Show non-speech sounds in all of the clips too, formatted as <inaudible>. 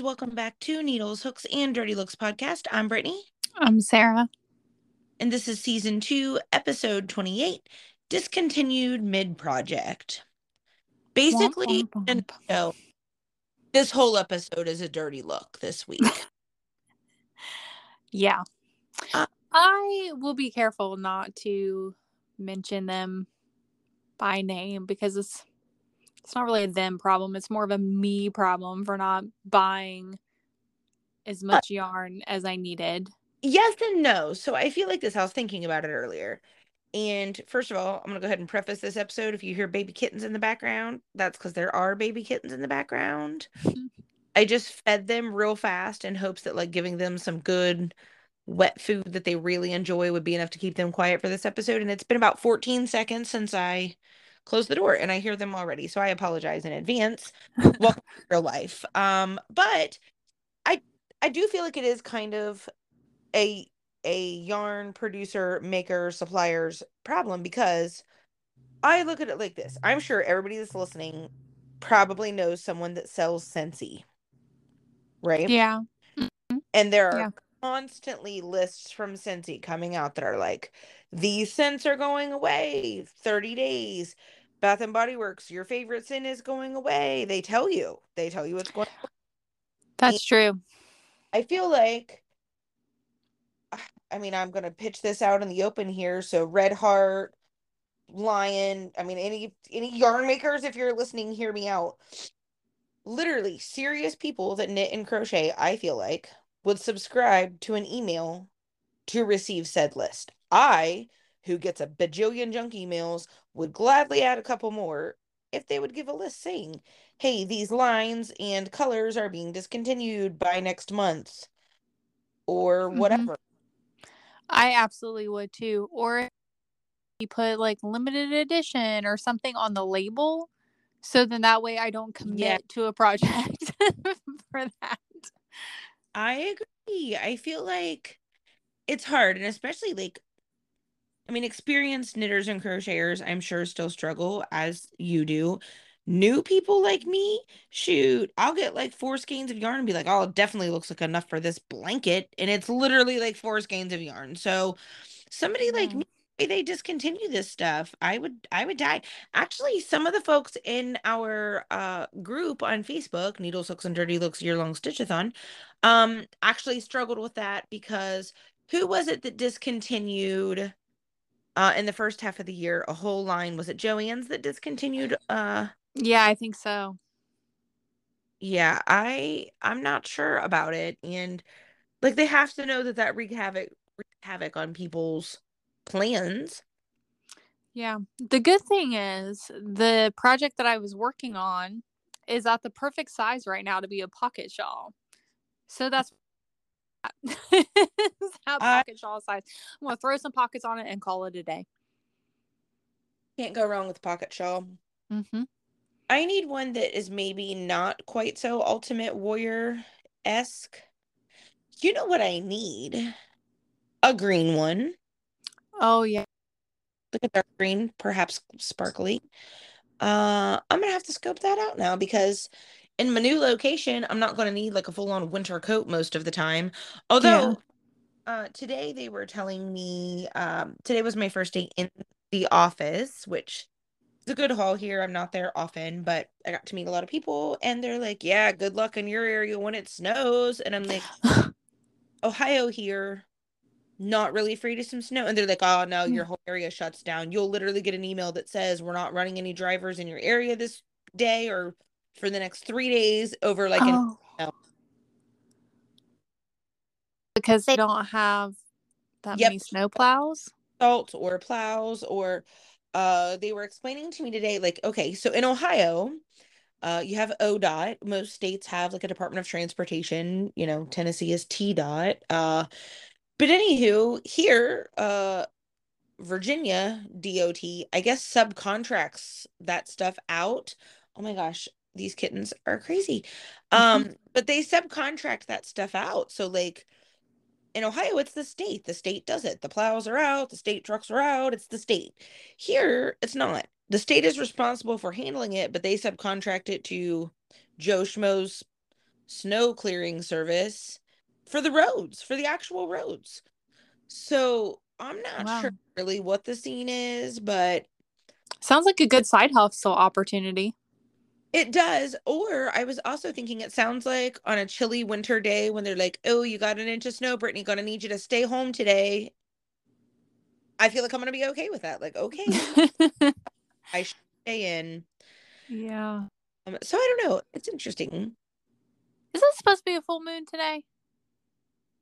guys. Welcome back to Needles, Hooks, and Dirty Looks podcast. I'm Brittany. I'm Sarah. And this is season two, episode 28 Discontinued Mid Project. Basically, Womp, womp, and womp. so this whole episode is a dirty look this week. <laughs> Yeah. Uh, I will be careful not to mention them by name because it's it's not really a them problem. It's more of a me problem for not buying as much yarn as I needed. yes and no. So I feel like this. I was thinking about it earlier. And first of all, I'm going to go ahead and preface this episode. If you hear baby kittens in the background, that's because there are baby kittens in the background. Mm-hmm. I just fed them real fast in hopes that like giving them some good wet food that they really enjoy would be enough to keep them quiet for this episode. And it's been about 14 seconds since I closed the door and I hear them already. So I apologize in advance. <laughs> Welcome to real life. Um, but I I do feel like it is kind of a a yarn producer, maker, suppliers problem because I look at it like this. I'm sure everybody that's listening probably knows someone that sells Scentsy. Right? Yeah. And there are Yeah. constantly lists from Scentsy coming out that are like, these scents are going away, 30 days. Bath and Body Works, your favorite scent is going away. They tell you. They tell you what's going. That's true. I feel like I mean, I'm gonna pitch this out in the open here. So Red Heart, Lion, I mean any any yarn makers, if you're listening, hear me out. Literally serious people that knit and crochet, I feel like, would subscribe to an email to receive said list. I, who gets a bajillion junk emails, would gladly add a couple more if they would give a list saying, hey, these lines and colors are being discontinued by next month. Or Mhm. whatever. I absolutely would too. Or you put like limited edition or something on the label. So then that way I don't commit Yeah. to a project <laughs> for that. I agree. I feel like it's hard, and especially like, I mean, experienced knitters and crocheters, I'm sure still struggle as you do. New people like me, shoot, I'll get like four skeins of yarn and be like, oh, it definitely looks like enough for this blanket. And it's literally like four skeins of yarn. So somebody like me, they discontinue this stuff, I would I would die. Actually, some of the folks in our uh group on Facebook, Needles, Hooks, and Dirty Looks Year Long Stitchathon, um, actually struggled with that because who was it that discontinued uh in the first half of the year a whole line? Was it Joann's that discontinued uh Yeah, I think so. yeah, I I'm not sure about it. And like they have to know that that wreak havoc wreak havoc on people's plans. Yeah. The good thing is the project that I was working on is at the perfect size right now to be a pocket shawl. So that's it's how I- pocket shawl size. I'm gonna throw some pockets on it and call it a day. Can't go wrong with pocket shawl. Mm-hmm. I need one that is maybe not quite so ultimate warrior esque. You know what I need? A green one. Oh yeah. Look at dark green, perhaps sparkly. Uh, I'm gonna have to scope that out now because in my new location, I'm not gonna need like a full on winter coat most of the time. Although, uh, today they were telling me, um, today was my first day in the office, which is a good haul here. I'm not there often, but I got to meet a lot of people, and they're like, "Yeah, good luck in your area when it snows," and I'm like, <laughs> Ohio here, not really afraid of some snow. And they're like, oh no, your whole area shuts down. You'll literally get an email that says we're not running any drivers in your area this day or for the next three days over like an oh. no. Because they don't have that Yep. many snow plows. salt or plows or uh they were explaining to me today like okay so in ohio uh you have odot. Most states have like a department of transportation you know tennessee is tdot. Uh but anywho here uh virginia dot i guess subcontracts that stuff out. Oh my gosh these kittens are crazy. Um but they subcontract that stuff out. So like in Ohio, it's the state. The state does it. The plows are out, the state trucks are out. It's the state. Here, it's not. The state is responsible for handling it, but they subcontract it to Joe Schmo's snow clearing service for the roads, for the actual roads. So I'm not Wow. sure really what the scene is, but Sounds like a good side hustle opportunity. It does. Or I was also thinking it sounds like on a chilly winter day when they're like, oh, you got an inch of snow, Brittany, gonna need you to stay home today. I feel like I'm gonna be okay with that. Like, okay, <laughs> I should stay in. yeah. Um, so I don't know. It's interesting. Is it supposed to be a full moon today?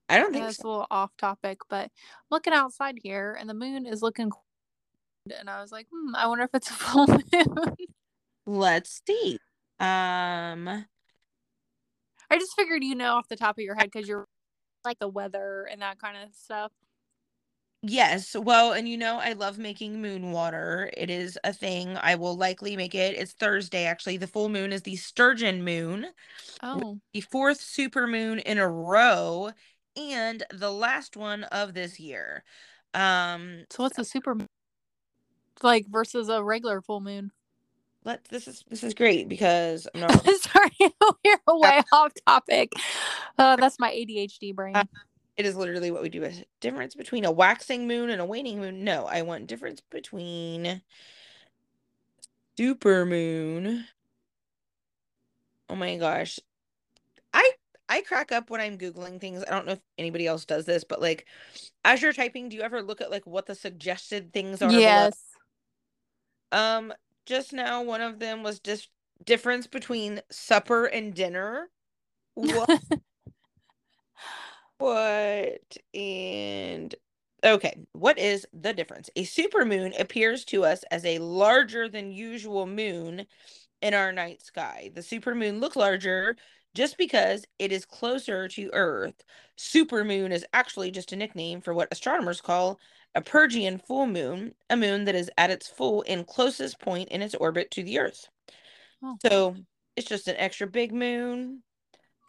I don't think That's so. a little off topic, but looking outside here and the moon is looking <laughs> and I was like, hmm, I wonder if it's a full <laughs> moon. Let's see. Um, I just figured you know off the top of your head because you're like the weather and that kind of stuff. yes. Well, and you know, I love making moon water. It is a thing. I will likely make it. It's Thursday, actually. The full moon is the sturgeon moon, Oh, the fourth super moon in a row, and the last one of this year. Um, so what's a super? Like versus a regular full moon? Let this is this is great because <laughs> I'm not Sorry, <laughs> we're way off topic. Uh, that's my ADHD brain. it is literally what we do. A difference between a waxing moon and a waning moon. No, I want difference between super moon. Oh my gosh. I I crack up when I'm googling things. I don't know if anybody else does this, but like as you're typing, do you ever look at like what the suggested things are? below? yes. Um just now one of them was just difference between supper and dinner. What <laughs> What and okay, what is the difference? A supermoon appears to us as a larger than usual moon in our night sky. The supermoon looks larger just because it is closer to Earth. Supermoon is actually just a nickname for what astronomers call a Perigean full moon, a moon that is at its full and closest point in its orbit to the Earth. Oh. So it's just an extra big moon.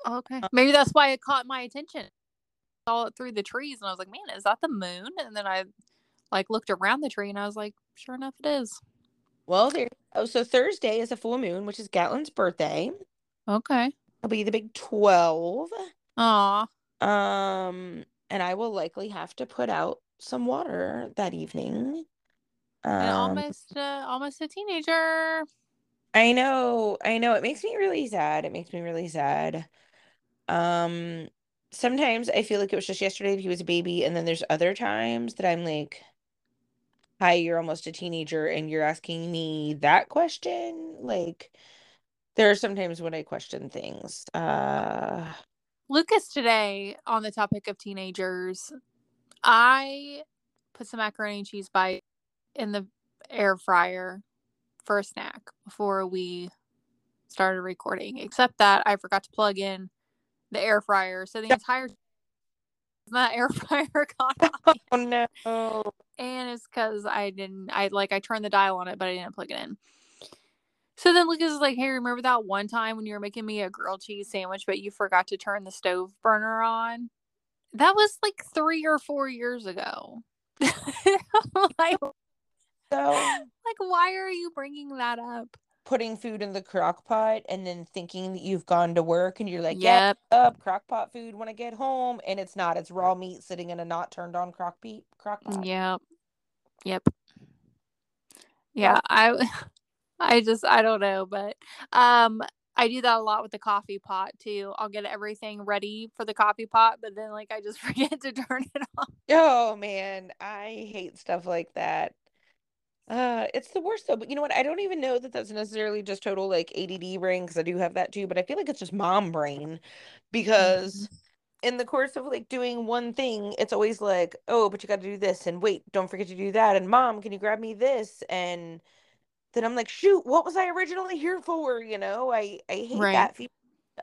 Okay. Maybe that's why it caught my attention. I Saw it through the trees and I was like, man, is that the moon? And then I like looked around the tree and I was like, sure enough, it is. Well, there. Oh, so Thursday is a full moon, which is Gatlin's birthday. Okay. It'll be the big 12. Aw. Um, and I will likely have to put out some water that evening. Um, almost uh, almost a teenager. I know, I know. It makes me really sad. It makes me really sad. Um, sometimes I feel like it was just yesterday that he was a baby, and then there's other times that I'm like, hi, you're almost a teenager, and you're asking me that question. Like, there are sometimes when I question things. Uh, Lucas today on the topic of teenagers, I put some macaroni and cheese bite in the air fryer for a snack before we started recording. Except that I forgot to plug in the air fryer, so the entire <laughs> my air <laughs> fryer got hot. <laughs> oh no. and it's because I didn't. I like I turned the dial on it, but I didn't plug it in. So then Lucas is like, "Hey, remember that one time when you were making me a grilled cheese sandwich, but you forgot to turn the stove burner on?" That was like three or four years ago. <laughs> like, So like, why are you bringing that up? putting food in the crock pot and then thinking that you've gone to work and you're like, yeah, yep. up crock pot food when I get home, and it's not. It's raw meat sitting in a not turned on crock pot. Crock pot. Yep. Yep. Yeah, I <laughs> I just I don't know, but um I do that a lot with the coffee pot too. I'll get everything ready for the coffee pot, but then like I just <laughs> forget to turn it off. Oh man, I hate stuff like that. Uh, it's the worst though. But you know what? I don't even know that that's necessarily just total like ADD brain because I do have that too. But I feel like it's just mom brain because in the course of like doing one thing, it's always like, oh, but you got to do this, and wait, don't forget to do that, and mom, can you grab me this? And then I'm like, shoot, what was I originally here for? You know, I I hate Right. that feeling.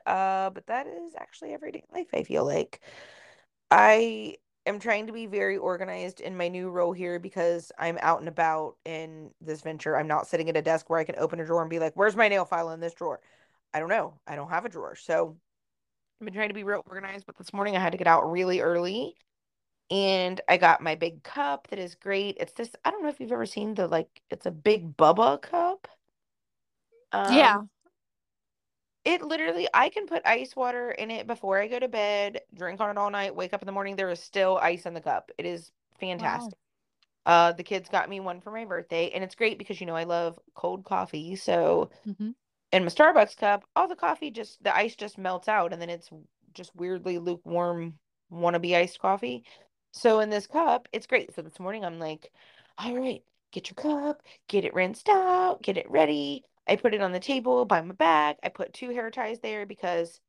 Uh, but that is actually everyday life. I feel like I am trying to be very organized in my new role here because I'm out and about in this venture. I'm not sitting at a desk where I can open a drawer and be like, where's my nail file in this drawer? I don't know. I don't have a drawer. So I've been trying to be real organized, but this morning I had to get out really early and I got my big cup that is great. It's this, I don't know if you've ever seen the like, it's a big Bubba cup. Um, yeah. It literally, I can put ice water in it before I go to bed, drink on it all night, wake up in the morning. There is still ice in the cup. It is fantastic. Wow. Uh, the kids got me one for my birthday, and it's great because you know I love cold coffee. So, mm-hmm. in my Starbucks cup, all the coffee just the ice just melts out, and then it's just weirdly lukewarm wannabe iced coffee. So in this cup, it's great. So this morning I'm like, all right, get your cup, get it rinsed out, get it ready. I put it on the table by my bag. I put two hair ties there because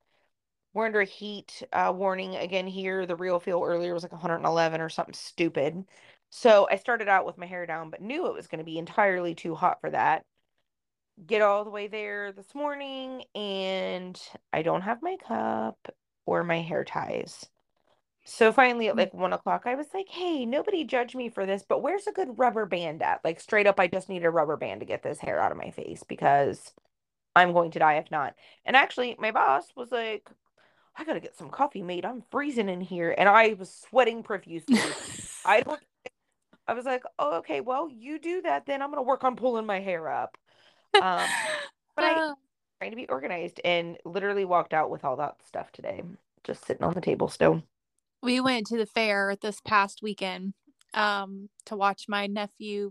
we're under a heat uh, warning again here. The real feel earlier was like 111 or something stupid. So I started out with my hair down, but knew it was going to be entirely too hot for that. Get all the way there this morning, and I don't have my cup or my hair ties. So finally, at mm. like one o'clock, I was like, hey, nobody judge me for this, but where's a good rubber band at? Like, straight up, I just need a rubber band to get this hair out of my face because I'm going to die if not. And actually, my boss was like, I gotta get some coffee made. I'm freezing in here. And I was sweating profusely. I don't, <laughs> I was like, oh, okay, well, you do that then. I'm gonna work on pulling my hair up. Um, <laughs> but I trying to be organized and literally walked out with all that stuff today, just sitting on the table still we went to the fair this past weekend um to watch my nephew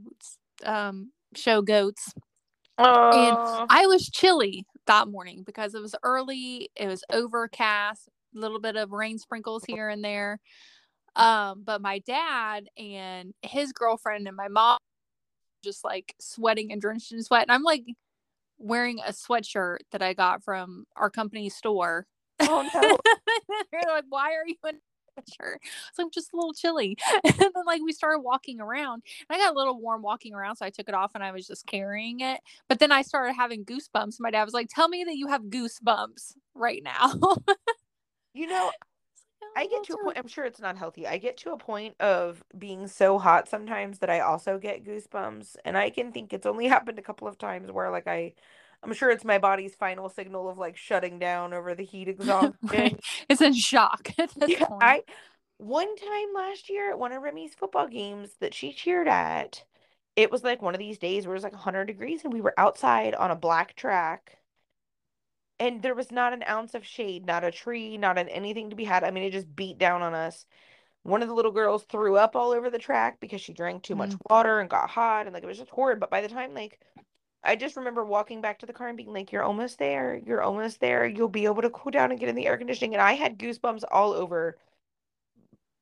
um show goats and I was chilly that morning because it was early, it was overcast, a little bit of rain sprinkles here and there. Um, but my dad and his girlfriend and my mom just like sweating and drenched in sweat. And I'm like wearing a sweatshirt that I got from our company store. Oh no. <laughs> They're like, why are you in sure. <laughs> So I'm just a little chilly. <laughs> And then like we started walking around. I got a little warm walking around, so I took it off and I was just carrying it. But then I started having goosebumps. My dad was like, Tell me that you have goosebumps right now. you know, <laughs> I oh, get to a point, I'm sure it's not healthy. I get to a point of being so hot sometimes that I also get goosebumps. And I can think it's only happened a couple of times where like I I'm sure it's my body's final signal of like shutting down over the heat <laughs> exhaustion. right. It's in shock <laughs> at this yeah, point. I one time last year at one of Remy's football games that she cheered at, it was like one of these days where it was like 100 degrees and we were outside on a black track and there was not an ounce of shade, not a tree, not an anything to be had. I mean, it just beat down on us. One of the little girls threw up all over the track because she drank too much mm. water and got hot and like it was just horrid. But by the time like I just remember walking back to the car and being like, You're almost there. You're almost there. You'll be able to cool down and get in the air conditioning. And I had goosebumps all over.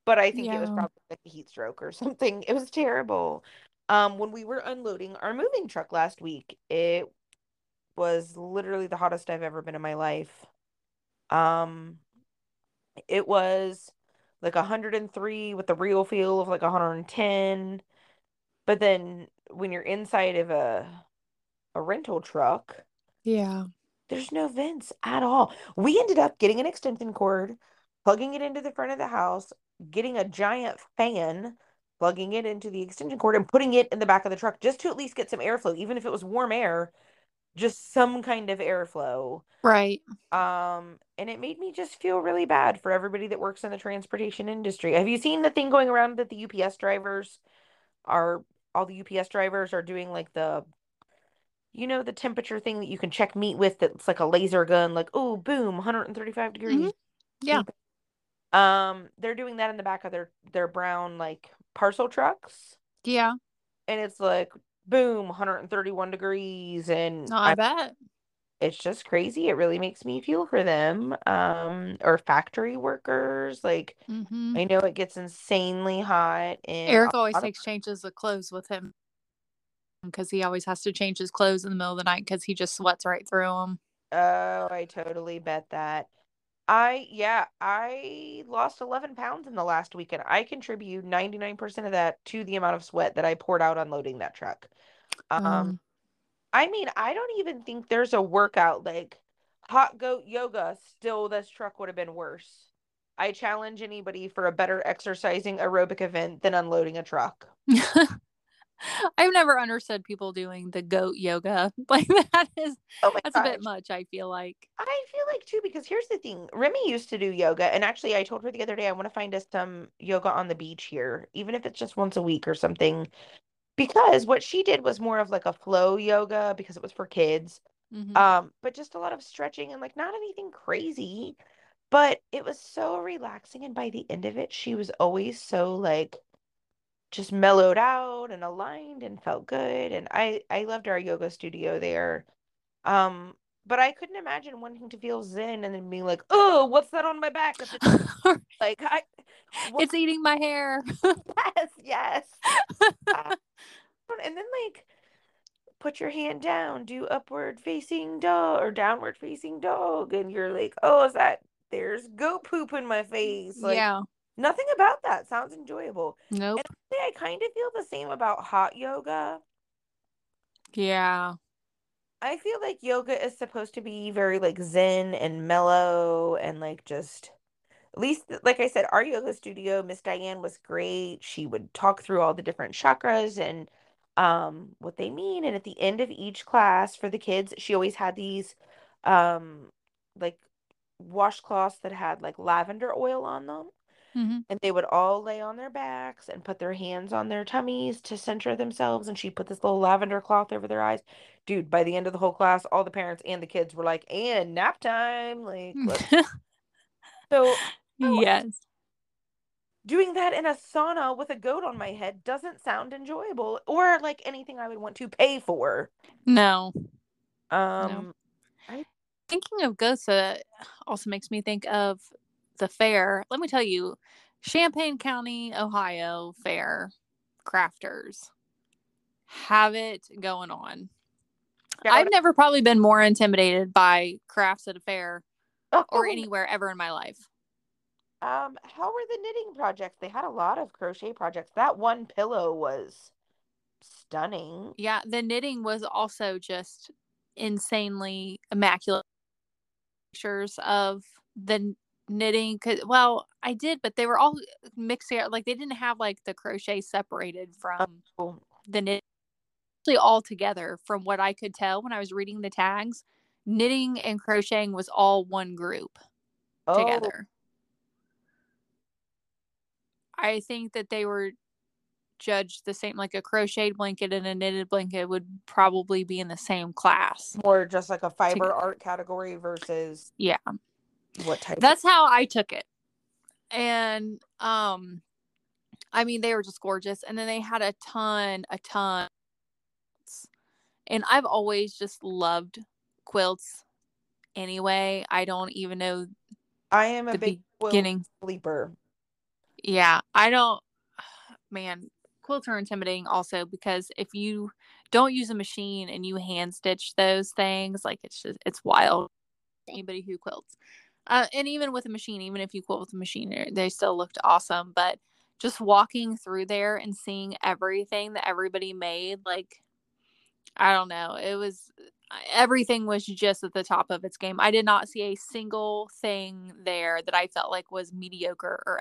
But I think yeah. it was probably like a heat stroke or <laughs> something. It was terrible. Um, when we were unloading our moving truck last week, it was literally the hottest I've ever been in my life. Um, it was like 103 with the real feel of like 110. But then when you're inside of a a rental truck. Yeah. There's no vents at all. We ended up getting an extension cord, plugging it into the front of the house, getting a giant fan, plugging it into the extension cord, and putting it in the back of the truck just to at least get some airflow, even if it was warm air, just some kind of airflow. Right. Um, and it made me just feel really bad for everybody that works in the transportation industry. Have you seen the thing going around that the UPS drivers are all the UPS drivers are doing like the you know the temperature thing that you can check meat with that's like a laser gun like oh boom 135 degrees mm-hmm. yeah. Um they're doing that in the back of their their brown like parcel trucks. Yeah. And it's like boom 131 degrees and oh, I, I bet. it's just crazy. It really makes me feel for them um or factory workers. Like mm-hmm. i know it gets insanely hot and eric always takes changes of clothes with him because he always has to change his clothes in the middle of the night because he just sweats right through them. Oh, I totally bet that. I yeah, I lost 11 pounds in the last weekend. I contribute 99% of that to the amount of sweat that I poured out unloading that truck. Um, um I mean, I don't even think there's a workout like hot goat yoga still this truck would have been worse. I challenge anybody for a better exercising aerobic event than unloading a truck. <laughs> I've never understood people doing the goat yoga. <laughs> Like that is oh that's gosh. a bit much, I feel like. I feel like too, because here's the thing. Remy used to do yoga and actually I told her the other day I want to find us some yoga on the beach here, even if it's just once a week or something. Because what she did was more of like a flow yoga because it was for kids. Mm-hmm. Um, but just a lot of stretching and like not anything crazy. But it was so relaxing. And by the end of it, she was always so like just mellowed out and aligned and felt good. And I, I loved our yoga studio there. Um, but I couldn't imagine wanting to feel zen and then being like, "Oh, what's that on my back?" <laughs> like, I, what? it's eating my hair. <laughs> yes, yes. uh, and then like, put your hand down, do upward facing dog or downward facing dog, and you're like, "Oh, is that there's goat poop in my face?" Like, yeah. Nothing about that sounds enjoyable. Nope. And I kind of feel the same about hot yoga. Yeah. I feel like yoga is supposed to be very like zen and mellow and like just at least like I said, our yoga studio, Miss Diane was great. She would talk through all the different chakras and um what they mean. And at the end of each class for the kids, she always had these um like washcloths that had like lavender oil on them. Mm-hmm. And they would all lay on their backs and put their hands on their tummies to center themselves. And she put this little lavender cloth over their eyes. Dude, by the end of the whole class, all the parents and the kids were like, and nap time. Like, <laughs> so, yes. Doing that in a sauna with a goat on my head doesn't sound enjoyable or like anything I would want to pay for. No. Um, no. I... Thinking of goats uh, also makes me think of the fair. Let me tell you, Champaign County, Ohio fair crafters have it going on. I've never probably been more intimidated by crafts at a fair oh. or anywhere ever in my life. Um, how were the knitting projects? They had a lot of crochet projects. That one pillow was stunning. Yeah, the knitting was also just insanely immaculate pictures of the knitting cuz well I did but they were all mixed here like they didn't have like the crochet separated from oh. the knit actually all together from what I could tell when I was reading the tags knitting and crocheting was all one group oh. together I think that they were judged the same like a crocheted blanket and a knitted blanket would probably be in the same class or just like a fiber together. art category versus yeah what type that's of- how i took it. And um i mean they were just gorgeous. And then they had a ton a ton and i've always just loved quilts anyway. I don't even know i am a big beginning. sleeper. Yeah i don't <sighs> man quilts are intimidating also because if you don't use a machine and you hand stitch those things like it's just it's wild. Anybody who quilts uh, and even with a machine, even if you quote with a machine, they still looked awesome. But just walking through there and seeing everything that everybody made, like, I don't know, it was everything was just at the top of its game. I did not see a single thing there that I felt like was mediocre or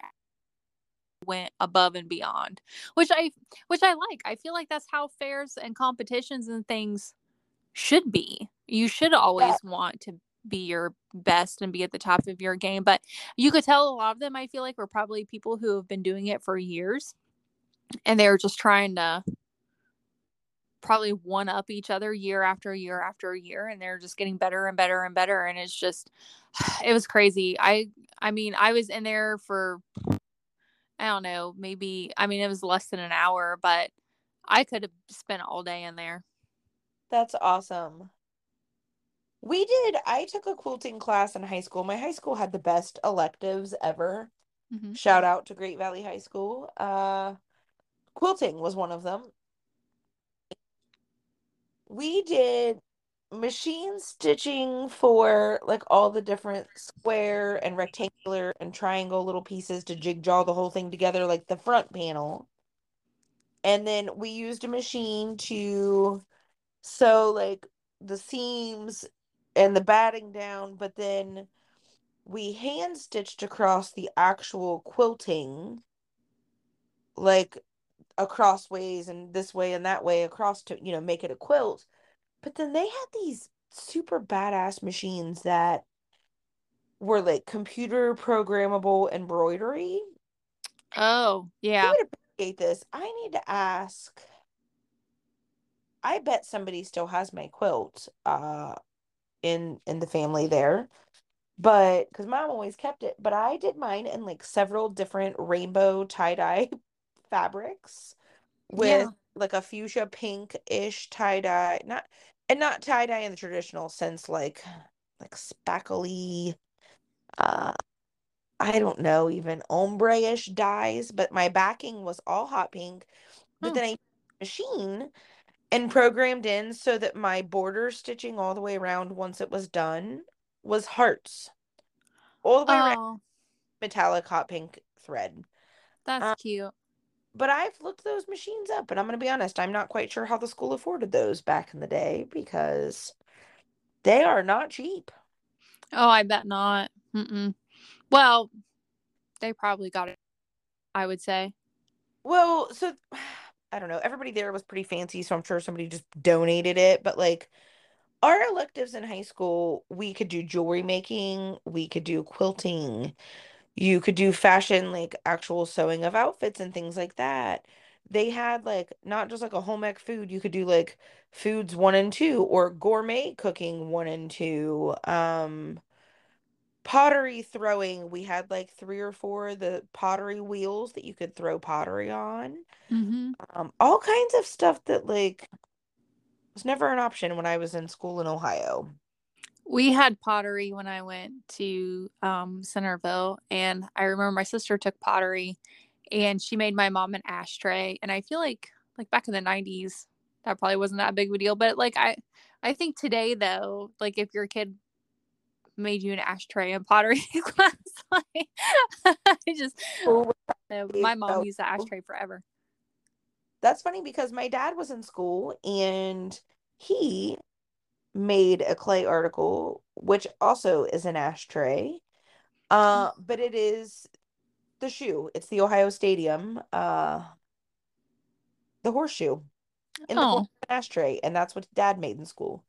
went above and beyond which i which i like i feel like that's how fairs and competitions and things should be you should always want to be your best and be at the top of your game. But you could tell a lot of them, I feel like, were probably people who have been doing it for years and they're just trying to probably one up each other year after year after year and they're just getting better and better and better and it's just <sighs> it was crazy i i mean i was in there for i don't know maybe i mean it was less than an hour but i could have spent all day in there that's awesome we did. I took a quilting class in high school. My high school had the best electives ever. Mm-hmm. Shout out to Great Valley High School. Uh, quilting was one of them. We did machine stitching for like all the different square and rectangular and triangle little pieces to jig jaw the whole thing together, like the front panel. And then we used a machine to sew like the seams and the batting down, but then we hand stitched across the actual quilting, like across ways and this way and that way across to you know make it a quilt. But then they had these super badass machines that were like computer programmable embroidery. Oh, yeah. I would appreciate this. I need to ask. I bet somebody still has my quilt. Uh in in the family there. But because mom always kept it, but I did mine in like several different rainbow tie-dye <laughs> fabrics with Yeah. like a fuchsia pink-ish tie-dye. Not and not tie-dye in the traditional sense, like like spackly uh I don't know, even ombre-ish dyes, but my backing was all hot pink. But Oh. then I machine and programmed in so that my border stitching all the way around once it was done was hearts. All the way around Oh, metallic hot pink thread. that's Um, cute. But I've looked those machines up and I'm going to be honest, I'm not quite sure how the school afforded those back in the day because they are not cheap. Oh, I bet not. Mm-mm. Well, they probably got it. I would say. Well, so I don't know. Everybody there was pretty fancy, so I'm sure somebody just donated it. But like our electives in high school, we could do jewelry making, we could do quilting, you could do fashion, like actual sewing of outfits and things like that. They had like not just like a home ec food, you could do like foods one and two or gourmet cooking one and two. Um, pottery throwing, we had like three or four of the pottery wheels that you could throw pottery on. Mm-hmm. Um, all kinds of stuff that like was never an option when I was in school in Ohio. We had pottery when I went to um, Centerville, and I remember my sister took pottery, and she made my mom an ashtray. And I feel like, like back in the '90s, that probably wasn't that big of a deal. But like I, I think today though, like if your kid made you an ashtray in pottery <laughs> class, <laughs> like I just, my mom used the ashtray forever. That's funny because my dad was in school and he made a clay article, which also is an ashtray. Uh, but it is the shoe. It's the Ohio Stadium, uh, the horseshoe in the Oh, an ashtray, and that's what dad made in school.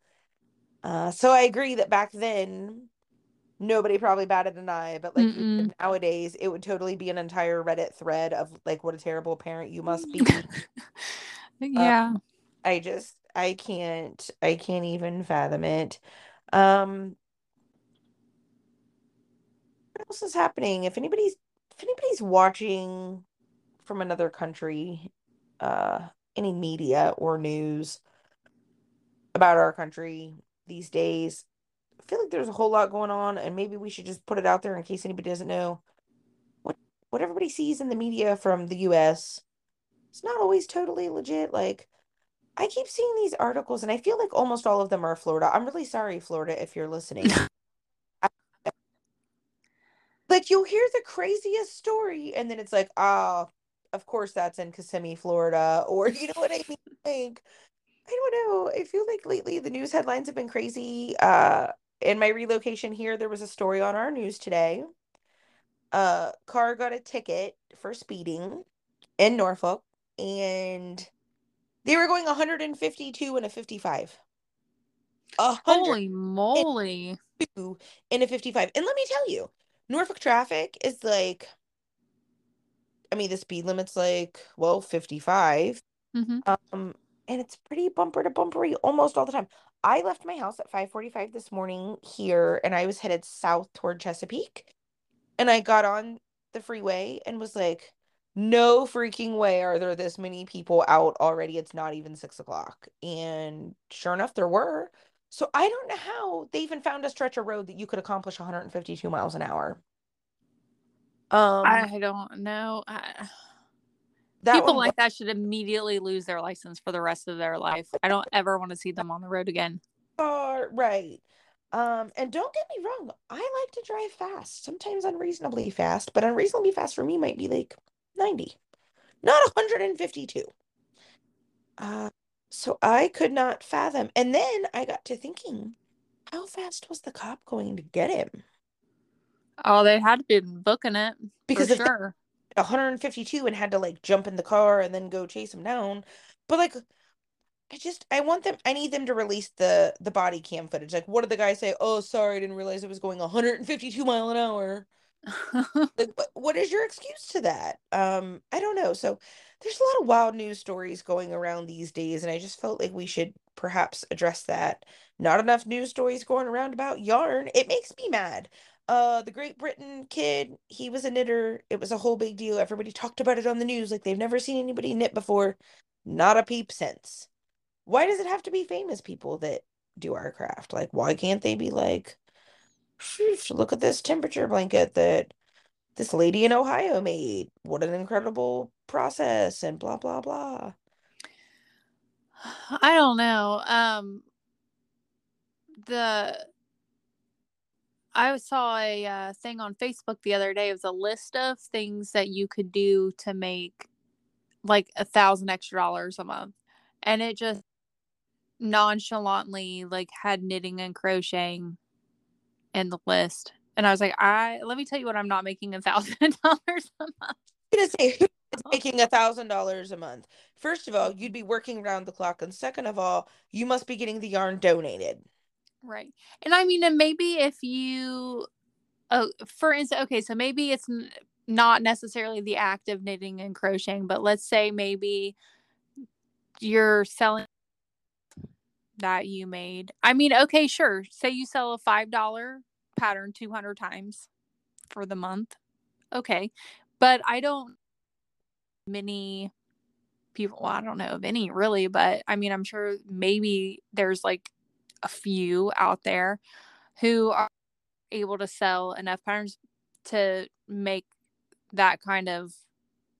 Uh, so I agree that back then nobody probably batted an eye, but like you nowadays it would totally be an entire Reddit thread of like what a terrible parent you must <laughs> be. yeah. I just I can't I can't even fathom it. Um what else is happening? If anybody's if anybody's watching from another country, uh any media or news about our country these days, I feel like there's a whole lot going on and maybe we should just put it out there in case anybody doesn't know. What what everybody sees in the media from the US, it's not always totally legit. Like I keep seeing these articles and I feel like almost all of them are Florida. I'm really sorry, Florida, if you're listening. <laughs> Like you'll hear the craziest story and then it's like, ah, of course that's in Kissimmee, Florida, <laughs> or you know what I mean? Like, I don't know. I feel like lately the news headlines have been crazy. Uh, in my relocation here, there was a story on our news today. Uh, car got a ticket for speeding in Norfolk and they were going 152 and a 55. A Holy moly. and a 55. And let me tell you, Norfolk traffic is like, I mean, the speed limit's like, well, 55. hmm Um, and it's pretty bumper to bumpery almost all the time. I left my house at 5:45 this morning here and I was headed south toward Chesapeake. And I got on the freeway and was like, no freaking way are there this many people out already. It's not even six o'clock. And sure enough, there were. So I don't know how they even found a stretch of road that you could accomplish 152 miles an hour. Um, I don't know. I, that people like that should immediately lose their license for the rest of their life. I don't ever want to see them on the road again. right. Um, and don't get me wrong, I like to drive fast, sometimes unreasonably fast, but unreasonably fast for me might be like 90, not 152. Uh, so I could not fathom. And then I got to thinking, how fast was the cop going to get him? Oh, they had been booking it Because for sure. 152 and had to like jump in the car and then go chase him down. But like I just I want them I need them to release the the body cam footage. Like what did the guy say? Oh, sorry, I didn't realize it was going 152 mile an hour. <laughs> Like what, what is your excuse to that? Um, I don't know. So there's a lot of wild news stories going around these days and I just felt like we should perhaps address that. Not enough news stories going around about yarn. It makes me mad. Uh, the Great Britain kid, he was a knitter. It was a whole big deal. Everybody talked about it on the news like they've never seen anybody knit before. Not a peep since. Why does it have to be famous people that do our craft? Like, why can't they be like, look at this temperature blanket that this lady in Ohio made? What an incredible process and blah blah blah. I don't know. Um the I saw a uh, thing on Facebook the other day. It was a list of things that you could do to make like a thousand extra dollars a month, and it just nonchalantly like had knitting and crocheting in the list. And I was like, I let me tell you what, I'm not making a thousand <laughs> dollars a month. I'm gonna say who's <laughs> making a thousand dollars a month. First of all, you'd be working around the clock, and second of all, you must be getting the yarn donated. Right. And I mean, and maybe if you, oh, for instance, okay, so maybe it's n- not necessarily the act of knitting and crocheting, but let's say maybe you're selling that you made. I mean, okay, sure. Say you sell a $5 pattern 200 times for the month. Okay. But I don't many people, well, I don't know of any really, but I mean, I'm sure maybe there's like a few out there who are able to sell enough patterns to make that kind of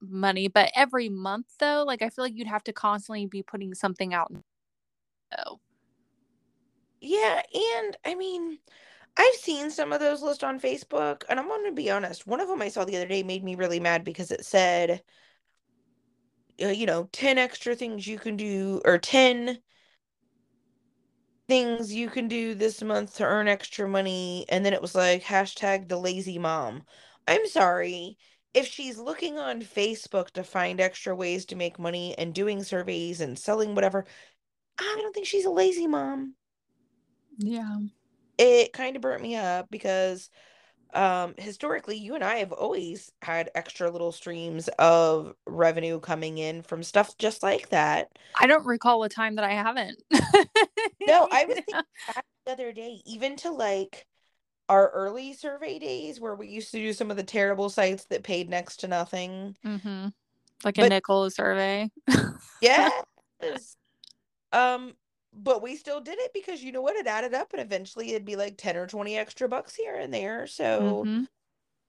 money. But every month, though, like I feel like you'd have to constantly be putting something out. Yeah, and I mean, I've seen some of those lists on Facebook, and I'm going to be honest. One of them I saw the other day made me really mad because it said, uh, you know, 10 extra things you can do, or 10 things you can do this month to earn extra money and then it was like hashtag the lazy mom. I'm sorry if she's looking on facebook to find extra ways to make money and doing surveys and selling whatever i don't think she's a lazy mom. Yeah. It kind of burnt me up because um historically you and i have always had extra little streams of revenue coming in from stuff just like that. I don't recall a time that i haven't <laughs> no <laughs> i was thinking back the other day even to like our early survey days where we used to do some of the terrible sites that paid next to nothing. Mm-hmm. like a nickel survey. Yeah <laughs> um but we still did it because you know what? It added up and eventually it'd be like 10 or 20 extra bucks here and there. So mm-hmm.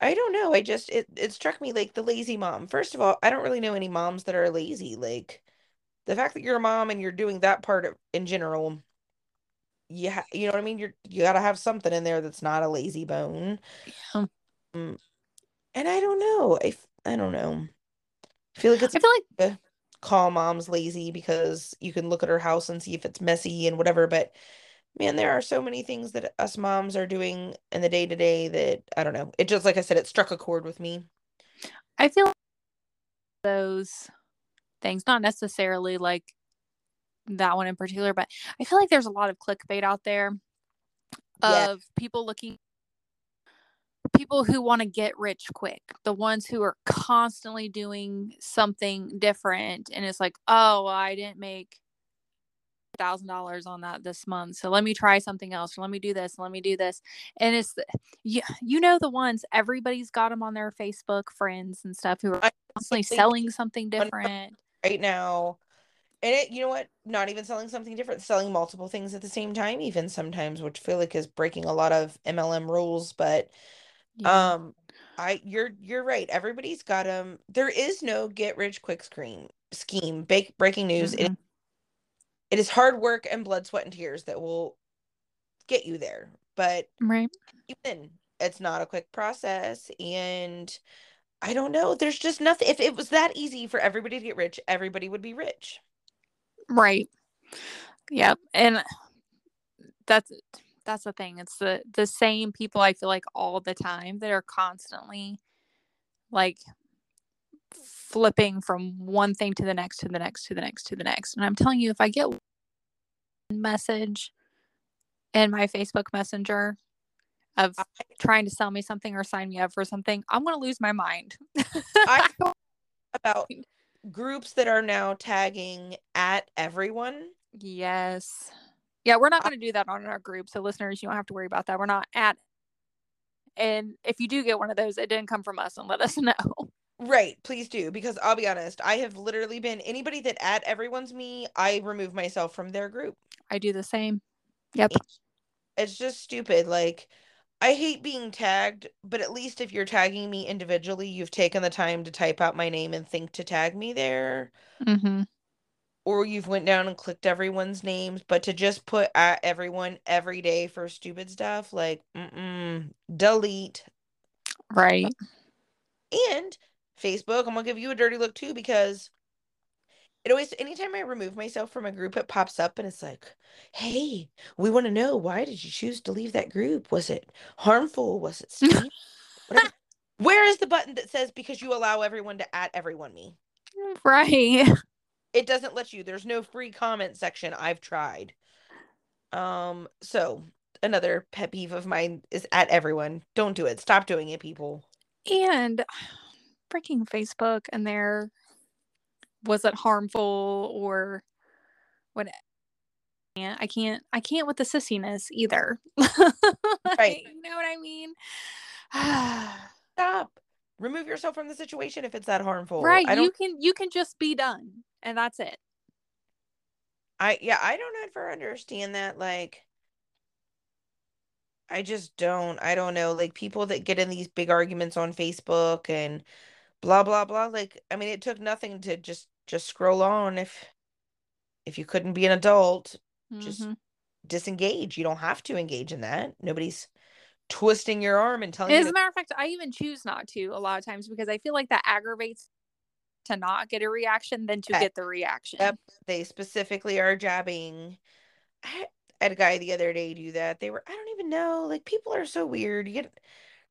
i don't know. I just it, it struck me like the lazy mom. First of all i don't really know any moms that are lazy. Like the fact that you're a mom and you're doing that part of, in general yeah you know what i mean? You're you gotta have something in there that's not a lazy bone. Yeah. Um, and i don't know i i don't know. I feel like it's i feel like call mom's lazy because you can look at her house and see if it's messy and whatever but man there are so many things that us moms are doing in the day to day that i don't know it just like i said it struck a chord with me. I feel those things not necessarily like that one in particular but i feel like there's a lot of clickbait out there of yeah. people looking people who want to get rich quick, the ones who are constantly doing something different. And it's like, oh, well, I didn't make thousand dollars on that this month so let me try something else let me do this let me do this and it's you, you know the ones everybody's got them on their facebook friends and stuff who are constantly selling something different right now and it you know what not even selling something different selling multiple things at the same time even sometimes which I feel like is breaking a lot of mlm rules but yeah. Um, I you're you're right. Everybody's got them. There is no get rich quick screen scheme. Bake, breaking news. Mm-hmm. It, it is hard work and blood, sweat, and tears that will get you there. But right, even it's not a quick process, and I don't know. There's just nothing. If it was that easy for everybody to get rich, everybody would be rich. Right. Yep. And that's that's the thing. It's the the same people I feel like all the time that are constantly like flipping from one thing to the next to the next to the next to the next. And I'm telling you if I get message in my Facebook Messenger of trying to sell me something or sign me up for something, I'm going to lose my mind. I <laughs> about groups that are now tagging at everyone Yes. Yeah, we're not uh, going to do that on our group. So, listeners, you don't have to worry about that. We're not at. And if you do get one of those, it didn't come from us and let us <laughs> know. Right, please do because I'll be honest, I have literally been anybody that at everyone's me, I remove myself from their group. I do the same. Yep. It's, it's just stupid. Like I hate being tagged, but at least if you're tagging me individually, you've taken the time to type out my name and think to tag me there. Mm-hmm. Or you've went down and clicked everyone's names, but to just put at everyone every day for stupid stuff, like mm delete. Right. And Facebook, I'm gonna give you a dirty look too because it always anytime I remove myself from a group, it pops up and it's like, hey, we want to know why did you choose to leave that group? Was it harmful? Was it? <laughs> Where is the button that says because you allow everyone to at everyone me? Right. <laughs> It doesn't let you. There's no free comment section. I've tried. Um, so another pet peeve of mine is at everyone. Don't do it. Stop doing it, people. And <sighs> freaking Facebook and their was it harmful or what I can't I can't with the sissiness either. <laughs> right. You know what I mean? <sighs> Stop. Remove yourself from the situation if it's that harmful. Right. You can you can just be done and that's it. I yeah, I don't ever understand that like I just don't. I don't know. Like people that get in these big arguments on Facebook and blah blah blah like i mean it took nothing to just just scroll on if if you couldn't be an adult mm-hmm. just disengage. You don't have to engage in that. Nobody's twisting your arm and telling as you a matter of fact i even choose not to a lot of times because i feel like that aggravates to not get a reaction than to get the reaction. Yep. They specifically are jabbing. I had a guy the other day do that. They were i don't even know like people are so weird. You get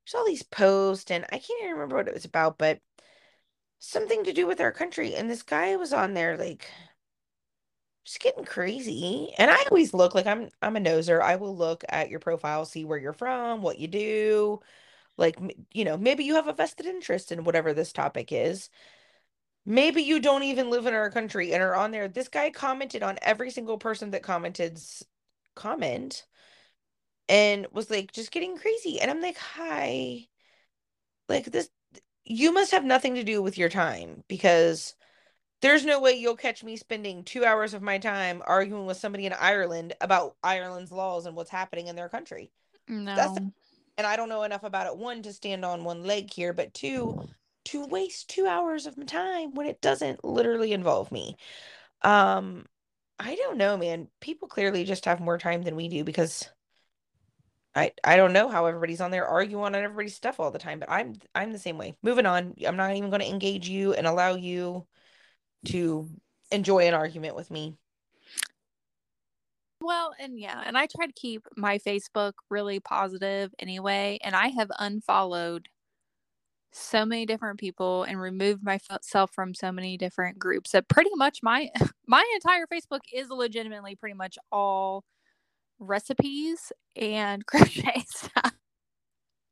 there's all these posts and i can't even remember what it was about but something to do with our country. And this guy was on there like just getting crazy. And I always look like I'm I'm a noser. I will look at your profile, see where you're from, what you do. Like you know, maybe you have a vested interest in whatever this topic is. Maybe you don't even live in our country and are on there. This guy commented on every single person that commented's comment and was like just getting crazy. And I'm like, hi. Like this you must have nothing to do with your time because there's no way you'll catch me spending two hours of my time arguing with somebody in Ireland about Ireland's laws and what's happening in their country. No. That's and I don't know enough about it. One, to stand on one leg here, but two, to waste two hours of my time when it doesn't literally involve me. Um, I don't know, man. People clearly just have more time than we do because I I don't know how everybody's on there arguing on everybody's stuff all the time, but I'm I'm the same way. Moving on. I'm not even going to engage you and allow you to enjoy an argument with me. Well, and yeah, and I try to keep my Facebook really positive anyway, and I have unfollowed so many different people and removed myself from so many different groups that pretty much my <laughs> my entire Facebook is legitimately pretty much all recipes and <laughs> crochet stuff.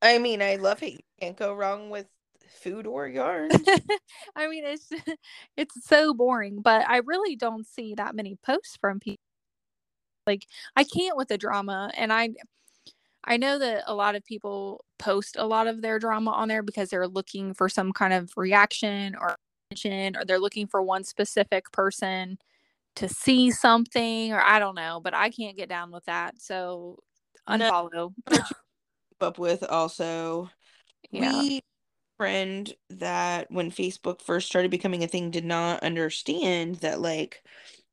I mean, I love it. You can't go wrong with food or yarn. <laughs> I mean, it's <laughs> it's so boring, but I really don't see that many posts from people. Like I can't with the drama, and I I know that a lot of people post a lot of their drama on there because they're looking for some kind of reaction or attention, or they're looking for one specific person to see something or I don't know, but I can't get down with that. So unfollow. <laughs> No. up with also yeah. we friend that when Facebook first started becoming a thing did not understand that like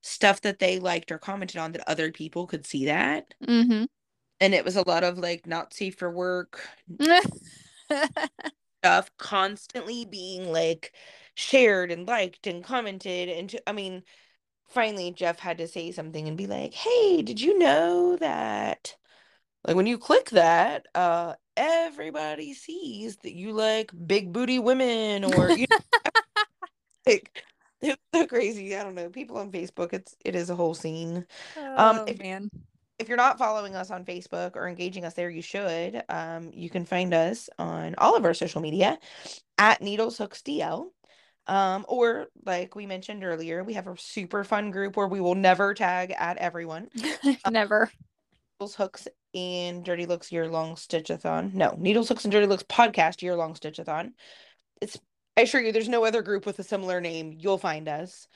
stuff that they liked or commented on that other people could see that. Mm-hmm. And it was a lot of like not safe for work <laughs> stuff constantly being like shared and liked and commented and to, I mean finally Jeff had to say something and be like, "Hey, did you know that like when you click that, uh everybody sees that you like big booty women or you know, <laughs> like it's so crazy. I don't know. People on Facebook, it's it is a whole scene. Um, oh, um if, man. If you're not following us on Facebook or engaging us there, you should. Um, you can find us on all of our social media at Needles Hooks DL. Um, or like we mentioned earlier, we have a super fun group where we will never tag at everyone. <laughs> never. Needles, hooks, and dirty looks year long stitchathon. No, needles, hooks, and dirty looks podcast year long stitchathon. It's I assure you, there's no other group with a similar name. You'll find us.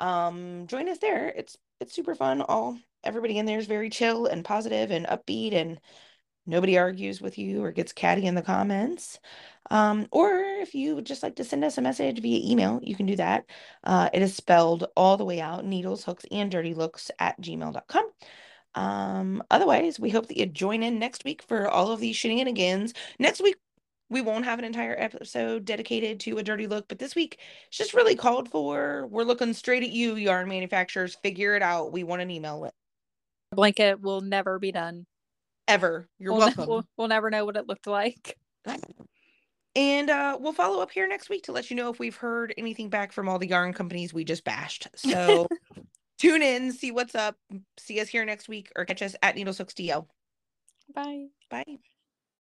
Um, join us there. It's it's super fun. All everybody in there is very chill and positive and upbeat and nobody argues with you or gets catty in the comments. Um, or if you would just like to send us a message via email, you can do that. Uh, it is spelled all the way out needles, hooks, and dirty looks at gmail.com. Um, otherwise, we hope that you join in next week for all of these shenanigans. Next week, we won't have an entire episode dedicated to a dirty look, but this week it's just really called for. We're looking straight at you, yarn manufacturers. Figure it out. We want an email list. Blanket will never be done. Ever. You're we'll welcome. Ne- we'll, we'll never know what it looked like. And uh, we'll follow up here next week to let you know if we've heard anything back from all the yarn companies we just bashed. <laughs> So tune in, see what's up, see us here next week, or catch us at Needles Hooks DL. Bye. Bye.